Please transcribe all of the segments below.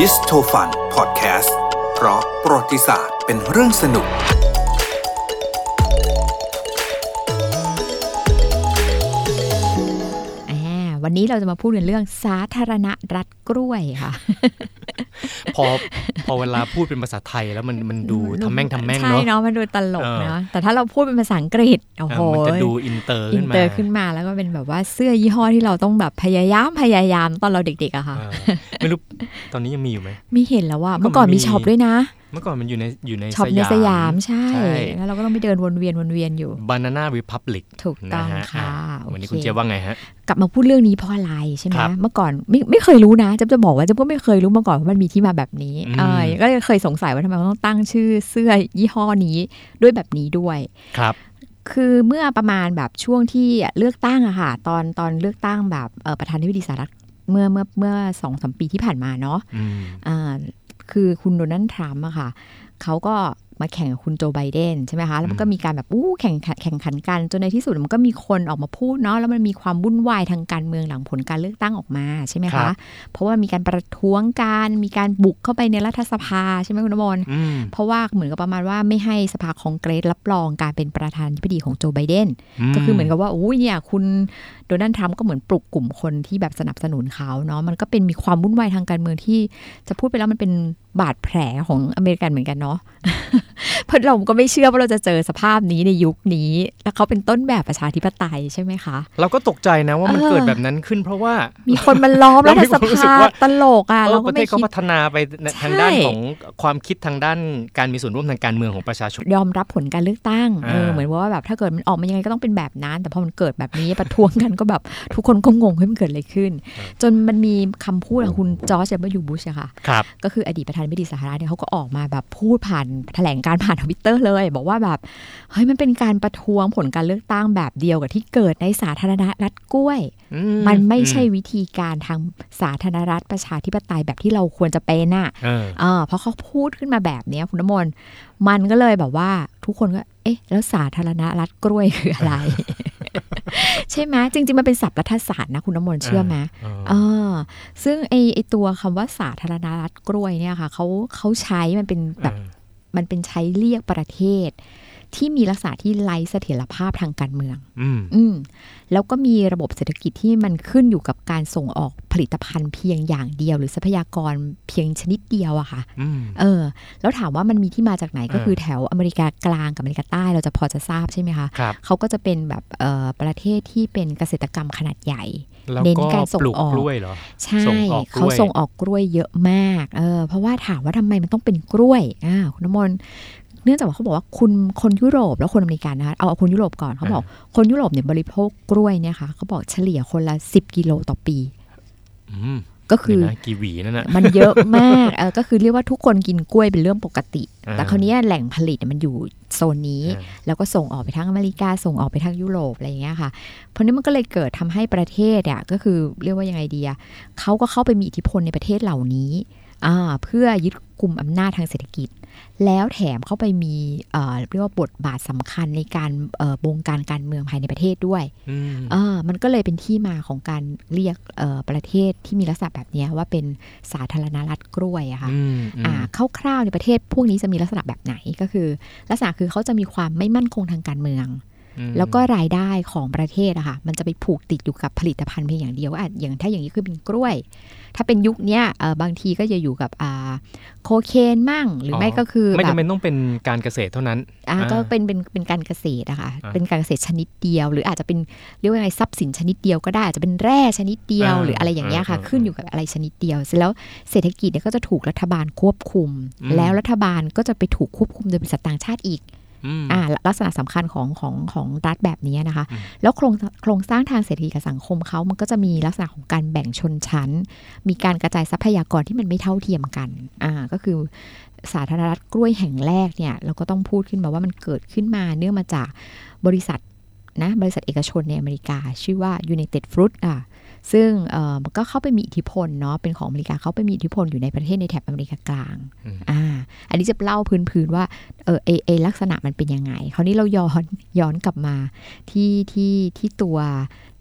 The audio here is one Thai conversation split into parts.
Histofun พอดแคสต์เพราะประวัติศาสตร์เป็นเรื่องสนุก อ่าวันนี้เราจะมาพูดกันเรื่องสาธารณรัฐกล้วยค่ะ พอพอเวลาพูดเป็นภาษาไทยแล้วมันมันดูทะแม่งทะแม่งใช่เนาะเนาะมันดูตลกเออเนาะแต่ถ้าเราพูดเป็นภาษาอังกฤษโอ้เอโหอมันจะดูอินเตอร์อิขึ้นนมาเตอร์ขึ้นมาแล้วก็เป็นแบบว่าเสื้อยี่ห้อที่เราต้องแบบพยายามพยายามตอนเราเด็กๆอะค่ะเออไม่รู้ตอนนี้ยังมีอยู่ไหมไม่เห็นแล้วว่าเมื่เมื่ออก่ก่ออนนมีมีช็อปด้วยนะ เมื่อก่อนมันอยู่ในอยู่ในช็อปในสยามใช่ใช่ แล้วเราก็ต้องไปเดินวนเวียนวนเวียนอยู่บานาน่าริพับลิกถูกต้องนะฮะค่ะอะโอวันนี้เคคุณเจี๊ยบว่าไงฮะ กลับมาพูดเรื่องนี้เพราะอะไรใช่ไหมครับเมื่อก่อนไม่ไม่เคยรู้นะจะจะบอกว่าจะก็ไม่เคยรู้มาก่อนว่ามันมีที่มาแบบนี้อืมเออก็เลยเคยสงสัยว่าทำไมต้องตั้งชื่อเสื้อยี่ห้อนี้ด้วยแบบนี้ด้วยครับคือเมื่อประมาณแบบช่วงที่เลือกตั้งอะค่ะตอนตอนเลือกตั้งแบบเอ่อประธานาธิบดีสหรัฐเมื่อเมื่อเมื่อสองสามปีที่ผ่านมาเนาะอืมอ่า คือคุณโดนัลด์ทรัมป์อะค่ะเขาก็มาแข่งกับคุณโจไบเดนใช่ไหมคะ แล้วมันก็มีการแบบอู้แข่งขันแข่งขันกัน จนในที่สุดมันก็มีคนออกมาพูดเนาะ แล้วมันมีความวุ่นวายทางการเมืองหลังผลการเลือกตั้งออกมาใช่ไหมครัคะบเพราะว่ามีการประท้วงการ มีการบุกเข้าไปในรัฐสภาใช่ไหมคุณนมนอืมเพราะว่าเหมือนกับประมาณว่าไม่ให้สภาคองเกรสรับรองการเป็นประธานาธิบดีของโจไบเดน ก็คือเหมือนกับว่าอุ้ยเนี่ยคุณ โดนัลด์ทรัมป์ก็เหมือนปลุกกลุ่มคนที่แบบสนับสนุนเขาเนาะมันก็เป็นมีความวุ่นวายทางการเมืองที่จะพูดไปแล้วมันเป็นบาดแผลของอเมริกันเหมือนกันเนาะ เพราะเราก็ไม่เชื่อว่าเราจะเจอสภาพนี้ในยุคนี้ แล้วเขาเป็นต้นแบบประชาธิปไตยใช่ไหมคะ เราก็ตกใจนะว่ามันเออเกิดแบบนั้นขึ้นเพราะว่า มีคนมันล้อมเรารัฐมีคสวามรู้สึกภาว่าตลกอะเอเราอปก็ระเทไม่ศเขาคิดพัฒนาไปในใช่ทางด้านของความคิดทางด้านการมีส่วนร่วมทางการเมืองของประชาชนยอมรับผลการเลือกตั้งเอออ่าเหมือนว่าแบบถ้าเกิดมันออกมายังไงก็ต้องเป็นแบบนั้น แต่พอมันเกิดแบบนี้ประท้วงกันก็แบบทุกคนก็งงเฮ้ยมันเกิดอะไรขึ้น จนมันมีคำพูดของคุณจอร์จเบยูบุชอะค่ะครับก็คืออดีตประธานาธิบดีสหรัฐเนี่ยเขาก็ออกมาแบบพูดผ่านแถลงการผ่านทวิตเตอร์เลย บอกว่าแบบเฮ้ยมันเป็นการประท้วงผลการเลือกตั้งแบบเดียวกับที่เกิดในสาธารณรัฐกล้วยอืมันไม่ใช่วิธีการทางสาธารณรัฐประชาธิปไตยแบบที่เราควรจะเป็นน่ะเออเออเพราะเขาพูดขึ้นมาแบบเนี้ยคุณน้ำมนต์มันก็เลยแบบว่าทุกคนก็เอ๊ะ แล้วสาธารณรัฐกล้วยคืออะไร ใช่ไหมจริง ๆ มันเป็นศัพท์รัฐศาสตร์นะคุณน้ำมนต์เชื่อไหมเออเออซึ่งไอไอตัวคำว่าสาธารณรัฐกล้วยเนี่ยค่ะเขาเขาใช้มันเป็นแบบเออ มันเป็นใช้เรียกประเทศ ที่มีลักษณะที่ไร้เสถียรภาพทางการเมืองอืมอืมแล้วก็มีระบบเศรษฐกิจที่มันขึ้นอยู่กับการส่งออกผลิตภัณฑ์เพียงอย่างเดียว หรือทรัพยากรเพียงชนิดเดียวอะค่ะอืมเออ แล้วถามว่ามันมีที่มาจากไหนก็เออคือแถวอเมริกากลางกับอเมริกาใต้เราจะพอจะทราบใช่ไหมคะครับเขาก็จะเป็นแบบเอ่อประเทศที่เป็นเกษตรกรรมขนาดใหญ่แล้ว เน้นก็การส่งปลูกออกกล้วยเหรอใช่ส่งออกกล้วยเขาส่งออกกล้วยเยอะมากเออเพราะว่าถามว่าทำไมมันต้องเป็นกล้วยอ่าคุณน้ำมนต์เนื่องจากว่าเขาบอกว่าคุณคนยุโรปแล้วคนอเมริกันนะคะเอาเอาคนยุโรปก่อนเขาบอกคนยุโรปเนี่ยบริโภคกล้วยเนี่ยค่ะเขาบอกเฉลี่ยคนละ 10 กิโลต่อปีอืม ก็คือเดี๋ยวนะกี่หวีนั่นน่ะมันเยอะมากเออก็คือเรียกว่าทุกคนกินกล้วยเป็นเรื่องปกติอ่าแต่คราวเนี้ยแหล่งผลิตเนี่ยมันอยู่โซนนี้อ่าแล้วก็ส่งออกไปทั้งอเมริกาส่งออกไปทั้งยุโรปอะไรอย่างเงี้ยค่ะ เพราะนี้มันก็เลยเกิดทำให้ประเทศอะก็คือเรียกว่ายังไงดีอะเขาก็เข้าไปมีอิทธิพลในประเทศเหล่านี้อ่า เพื่อยึดกลุ่มอำนาจทางเศรษฐกิจ แล้วแถมเข้าไปมีเอ่อเรียกว่าบทบาทสำคัญในการเอ่อบงการการเมืองภายในประเทศด้วยอืมเออมันก็เลยเป็นที่มาของการเรียกเอ่อประเทศที่มีลักษณะแบบเนี้ยว่าเป็นสาธารณรัฐกล้วยอะค่ะอืมอืมอ่าคร่าวๆในประเทศพวกนี้จะมีลักษณะแบบไหนก็คือ ลักษณะคือเขาจะมีความไม่มั่นคงทางการเมืองอืม แล้วก็รายได้ของประเทศอะค่ะมันจะไปผูกติดอยู่กับผลิตภัณฑ์เพียงอย่างเดียวอะอย่างถ้าอย่างนี้คือเป็นกล้วย ถ้าเป็นยุคเนี้ยเออบางทีก็จะอยู่กับอ่าโคเคนมั่งหรือออไม่ก็คือไม่แบบจำเป็นต้องเป็นการเกษตรเท่านั้นอ่าอ่าก็เป็นเป็นเป็นการเกษตรอะค่ะอ่าเป็นการเกษตรชนิดเดียว หรืออาจจะเป็นเรียกว่าไงทรัพย์สินชนิดเดียวก็ได้อาจจะเป็นแร่ชนิดเดียวอ่าหรืออะไรอย่างเงี้ยค่ะอ่าขึ้นอยู่กับอะไรชนิดเดียวเสร็จแล้วเศรษฐกิจเนี่ยก็จะถูกรัฐบาลควบคุมอืมแล้วรัฐบาลก็จะไปถูกควบคุมโดยบริษัทต่างชาติอีก อืมอ่าลักษณะสำคัญของของของรัฐแบบนี้นะคะอืมแล้วโครงโครงสร้างทางเศรษฐกิจกับสังคมเขามันก็จะมีลักษณะของการแบ่งชนชั้น มีการกระจายทรัพยากรที่มันไม่เท่าเทียมกันอ่าก็คือสาธารณรัฐกล้วยแห่งแรกเนี่ยเราก็ต้องพูดขึ้นมาว่ามันเกิดขึ้นมาเนื่องมาจากบริษัทนะบริษัทเอกชนในอเมริกา ชื่อว่า United Fruit อะ ซึ่งเอ่อมันก็เข้าไปมีอิทธิพลเนาะเป็นของอเมริกาเข้าไปมีอิทธิพลอยู่ในประเทศในแถบอเมริกากลางอืมอ่าอันนี้จะเล่าพื้นๆว่าเออเอเอลักษณะมันเป็นยังไง คราวนี้เราย้อนย้อนกลับมาที่ที่ที่ตัว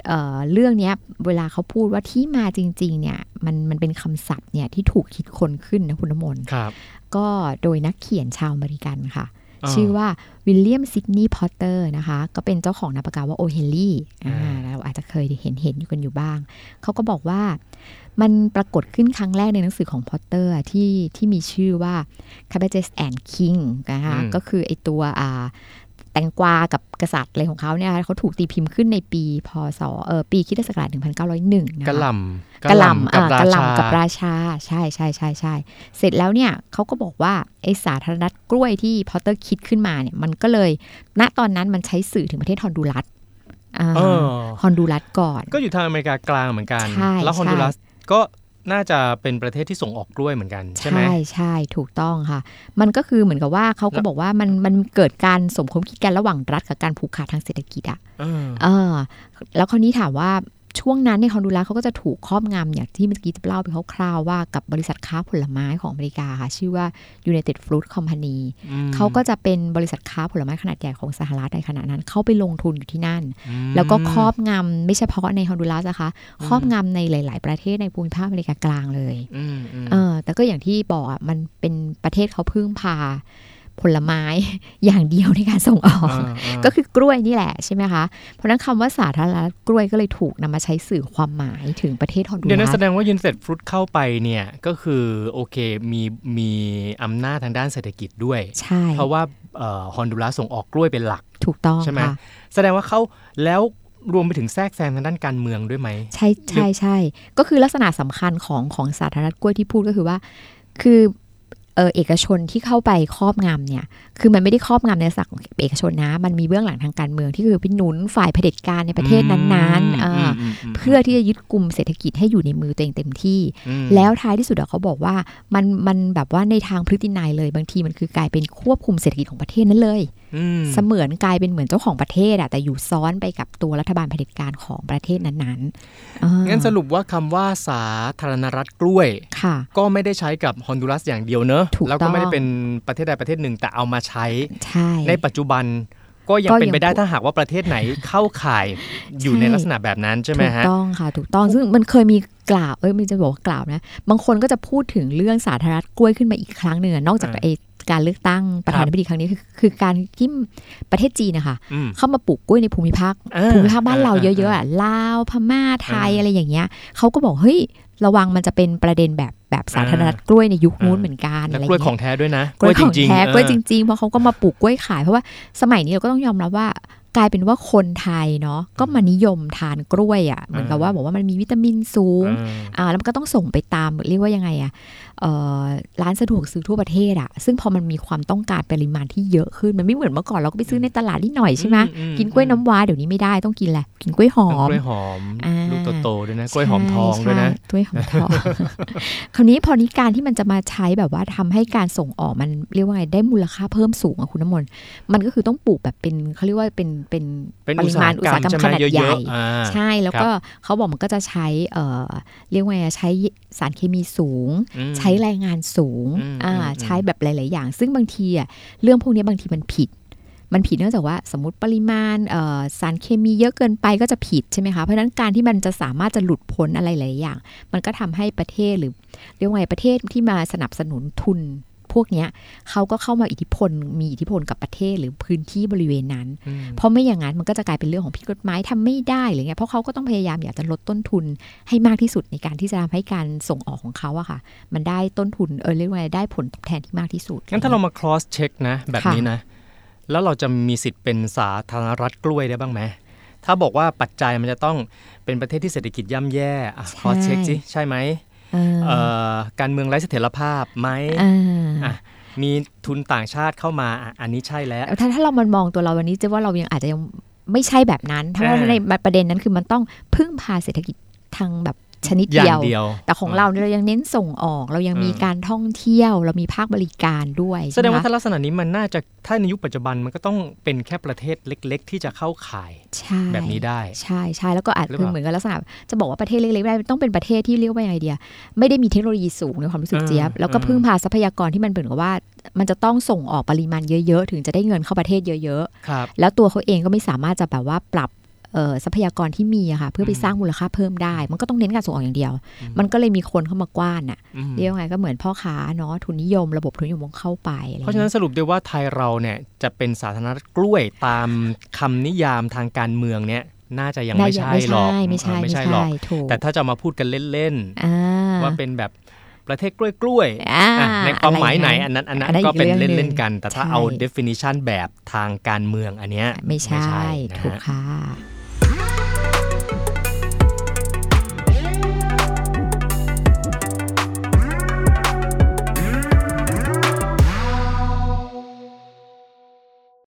เอ่อเรื่องเนี้ยเวลาเขาพูดว่าที่มาจริงๆเนี่ยมันมันเป็นคำศัพท์เนี่ยที่ถูกคิดค้นขึ้นนะคุณน้ำมนต์ครับก็โดยนักเขียนชาวอเมริกันค่ะอ่า ชื่อว่าวิลเลียมซิดนีย์พอร์เตอร์นะคะ ก็เป็นเจ้าของนามปากกาว่า O. Henry อ่าอ่าเราอาจจะเคยเห็นเห็นอยู่กันอยู่บ้าง เขาก็บอกว่ามันปรากฏขึ้นครั้งแรกในหนังสือของพอร์เตอร์ที่ที่มีชื่อว่า Cabbages and Kings นะคะก็คือไอตัวอ่าแตงกวากับ กษัตริย์อะไรของเขาเนี่ยเขาถูกตีพิมพ์ขึ้นในปีพศเออปีคริสตศักราช1901 นะคะกระหล่ำกระหล่ำกับอ่ากราระหชาล่ำกับราชา ใช่ใช่ใช่ใช่เสร็จแล้วเนี่ยเขาก็บอกว่าไอสาธารณรัฐกล้วยที่พอตเตอร์คิดขึ้นมาเนี่ยมันก็เลย ณตอนนั้นมันใช้สื่อถึงประเทศฮอนดูรัสอ่าเออฮอนดูรัสก่อน ก็อยู่ทางอเมริกากลางเหมือนกันใช่แล้วฮอนดูใช่รัสก็ น่าจะเป็นประเทศที่ส่งออกกล้วยเหมือนกันใช่ไหมใช่ใช่ถูกต้องค่ะ มันก็คือเหมือนกับว่าเขาก็แล้วบอกว่ามันมันเกิดการสมคบคิดกันระหว่างรัฐกับการผูกขาดทางเศรษฐกิจอะเออเออ แล้วคราวนี้ถามว่า ช่วงนั้นในยฮอนดูรัสเขาก็จะถูกครอบงำอย่างที่เมื่อกี้จะเล่าไปคร่าวๆว่ากับบริษัทค้าผลไม้ของอเมริกาค่ะ ชื่อว่า United Fruit Company อืมเขาก็จะเป็นบริษัทค้าผลไม้ขนาดใหญ่ของสหรัฐในขณะนั้น เข้าไปลงทุนอยู่ที่นั่นอืมแล้วก็ครอบงำไม่เฉพาะในฮอนดูรัสนะคะครอบงำในหลาย ๆ ประเทศในภูมิภาคอเมริกากลางเลยอืมอืมเออแต่ก็อย่างที่บอกอะมันเป็นประเทศเขาพึ่งพา ผลไม้อย่างเดียวในการส่งออกอ่าอ่าก็คือกล้วยนี่แหละใช่ไหมคะ เพราะฉะนั้นคำว่าสาธารณรัฐกล้วยก็เลยถูกนำมาใช้สื่อความหมายถึงประเทศฮอนดูเดี๋ยวรันั้นสแสดงว่ายูนเต็ดฟรุตเข้าไปเนี่ย ก็คือโอเคมีมีอำนาจทางด้านเศรษฐกิจด้วย ใช่ เพราะว่าฮอนดูรัสส่งออกกล้วยเป็นหลัก ถูกต้องใช่ไหมค่ะแสดงว่าเขาแล้วรวมไปถึงแทรกแซงทางด้านการเมืองด้วยไหม ใช่ใช่ใช่ก็คือลักษณะสำคัญของของสาธารณรัฐกล้วยที่พูดก็คือว่า คือ เออเอกชนที่เข้าไปครอบงำเนี่ย คือมันไม่ได้ครอบงำในสักของเอกชนนะ มันมีเบื้องหลังทางการเมืองที่คือพิหนุนฝ่ายเผด็จการในประเทศนั้นๆอ่าอืมมมเพื่อที่จะยึดกลุ่มเศรษฐกิจให้อยู่ในมือตัวเองเต็มที่อืมแล้วท้ายที่สุดอะเขาบอกว่ามันมันแบบว่าในทางพฤตินัยเลยบางทีมันคือกลายเป็นควบคุมเศรษฐกิจของประเทศนั้นเลยอืม เสมือนกลายเป็นเหมือนเจ้าของประเทศอะแต่อยู่ซ้อนไปกับตัวรัฐบาลเผด็จการของประเทศนั้นๆอ่างั้นสรุปว่าคำว่าสาธารณรัฐกล้วยค่ะ ก็ไม่ได้ใช้กับฮอนดูรัสอย่างเดียวเนอะถูกแล้วก็ไม่ได้ต้องเป็นประเทศใดประเทศหนึ่งแต่เอามาใช้ใช่ในปัจจุบันก็ยังก็เป็นยังไปได้ถ้าหากว่าประเทศไหนเข้าข่ายอยู่ในใช่ลักษณะแบบนั้นใช่ไหมถูกฮะต้องค่ะถูกต้องซึ่งมันเคยมีกล่าวเอ้ยมันจะบอกว่ากล่าวนะ บางคนก็จะพูดถึงเรื่องสาธารณรัฐกล้วยขึ้นมาอีกครั้งหนึ่งอะนอกจากอ่าไอ การเลือกตั้งประธานาธิบดีครั้งนี้คือคือการที่ประเทศจีนนะคะอืมเข้ามาปลูกกล้วยในภูมิภาคอ่าภูมิภาคบ้านเราอ่าเยอะๆอ่าอะลาวพม่าไทยอ่าอะไรอย่างเงี้ยเขาก็บอกเฮ้ยระวังมันจะเป็นประเด็นแบบแบบสาธารณรัฐกล้วยในยุคนู้นอ่าเหมือนกันและอะไรกล้วยขอเงี้งแท้ด้วยนะกล้วยของจริงๆแท้กล้วยเอจอริงๆเพราะเขาก็มาปลูกกล้วยขายเพราะว่าสมัยนี้เราก็ต้องยอมรับว่ากลายเป็นว่าคนไทยเนาะก็มานิยมทานกล้วยอะเหมือนกับว่าบอกว่ามันมีวิตามินสูงอ่าอ่าแล้วมันก็ต้องส่งไปตามเรียกว่ายังไงอะเอ่อ ร้านสะดวกซื้อทั่วประเทศอะซึ่งพอมันมีความต้องการปริมาณที่เยอะขึ้นมันไม่เหมือนเมื่อก่อนเราก็ไปซื้อในตลาดนิดหน่อยใช่ไหมอืมกินกล้วยน้ำว้าเดี๋ยวนี้ไม่ได้ต้องกินแหละไรกินกล้วยหอต้องมกล้วยหอมอ่าลูกโตๆด้วยนะกล้วยหอมทองด้วยนะใช่กล้วยหอมทองคราวนี้พอนี้การที่มันจะมาใช้แบบว่าทำให้การส่งออกมันเรียกว่าไงได้มูลค่าเพิ่มสูงอะคุณน้ำมนต์มันก็คือต้องปลูกแบบเป็นเขาเรียกว่าเป็นเป็นเป็นปอุริตสามาหณอุตกรรสามหกรรมใช่ไหขมนาดเยใหญ่อะๆอ่าใช่แล้วก็เขาบอกมันก็จะใช้เอ่อเรียกว่าไงอะใช้สารเคมีสูงอืมใช้แรงงานสูงอืมอ่าอืมใช้แบบหลาย ๆ อย่าง ซึ่งบางทีอะเรื่องพวกนี้บางทีมันผิด มันผิดเนื่องจากว่าสมมติปริมาณเอ่อสารเคมีเยอะเกินไปก็จะผิดใช่ไหมคะ เพราะฉะนั้นการที่มันจะสามารถจะหลุดพ้นอะไรหลายอย่าง มันก็ทำให้ประเทศหรือเรียกว่าไงประเทศที่มาสนับสนุนทุน พวกเนี้ยเขาก็เข้ามาอิทธิพล มีอิทธิพลกับประเทศหรือพื้นที่บริเวณนั้นอืมเพราะไม่อย่างนั้นมันก็จะกลายเป็นเรื่องของผิดกฎหมายทำไม่ได้หรือไงเพราะเขาก็ต้องพยายามอยากจะลดต้นทุนให้มากที่สุดในการที่จะทำให้การส่งออกของเขาอะค่ะ มันได้ต้นทุนเออเรียกว่าไงได้ผลตอบแทนที่มากที่สุดงั้นถ้าเรามา cross check นะ แบบนี้นะ แล้วเราจะมีสิทธิ์เป็นสาธารณรัฐกล้วยได้บ้างไหมถ้าบอกว่าปัจจัยมันจะต้องเป็นประเทศที่เศรษฐกิจย่ำแย่อะ cross check สิใช่ไหมเออเอ่อ การเมืองไร้เสถียรภาพไหมอ่าอะมีทุนต่างชาติเข้ามาอะอันนี้ใช่แล้ว ถ้าถ้าเรามันมองตัวเราวันนี้จะว่าเรายังอาจจะยังไม่ใช่แบบนั้น ถ้าว่าอ่าในประเด็นนั้นคือมันต้องพึ่งพาเศรษฐกิจทางแบบ ชนิดอย่าเดียงวเดียว แต่ของเราเนี่ยเรายังเน้นส่งออก เรายังมีอืมการท่องเที่ยว เรามีภาคบริการด้วย แสดงว่าใช่ไหมถ้าลักษณะนี้มันน่าจะถ้าในยุคปัจจุบันมันก็ต้องเป็นแค่ประเทศเล็ก ๆ ที่จะเข้าข่ายใช่แบบนี้ได้ ใช่ใช่แล้วก็อาจหรือคือเปล่าเหมือนกับลักษณะจะบอกว่าประเทศเล็กๆได้ต้องเป็นประเทศที่เรียกว่ายังไงเดีย ไม่ได้มีเทคโนโลยีสูงในความรู้สึกเออเจี๊ยบแล้วก็เออพึ่งพาทรัพยากรที่มันเหมือนกับว่า มันจะต้องส่งออกปริมาณเยอะ ๆ ถึงจะได้เงินเข้าประเทศเยอะครับๆแล้วตัวเขาเองก็ไม่สามารถจะแบบว่าปรับเอ่อ ทรัพยากรที่มีอะค่ะเพื่อไปอืมสร้างมูลค่าเพิ่มได้ มันก็ต้องเน้นการส่งออกอย่างเดียวอืมมันก็เลยมีคนเข้ามากว้านน่ะอืมเรียกว่าไงก็เหมือนพ่อค้าเนาะทุนนิยม ระบบทุนนิยมเข้าไปอไเพราะฉะนั้นสรุปได้ว่าไทยเราเนี่ยจะเป็นสาธารณรัฐกล้วยตามคำนิยามทางการเมืองเนี่ยน่าจะยังไม่ใช่ไม่หรอกใช่ไม่ใช่เออไม่ไม่ใช่ใช่หรอกถูกแต่ถ้าจะมาพูดกันเล่นอ่าๆว่าเป็นแบบประเทศกล้วยกล้วยๆอ่าอะในความหมายไหนอะอันนั้นอันนั้นอันนั้นก็เป็นอีกเรื่องหนึ่งเล่นๆกัน แต่ถ้าใช่เอา definition แบบทางการเมืองอันเนี้ยไม่ใช่นะถูกฮะค่ะ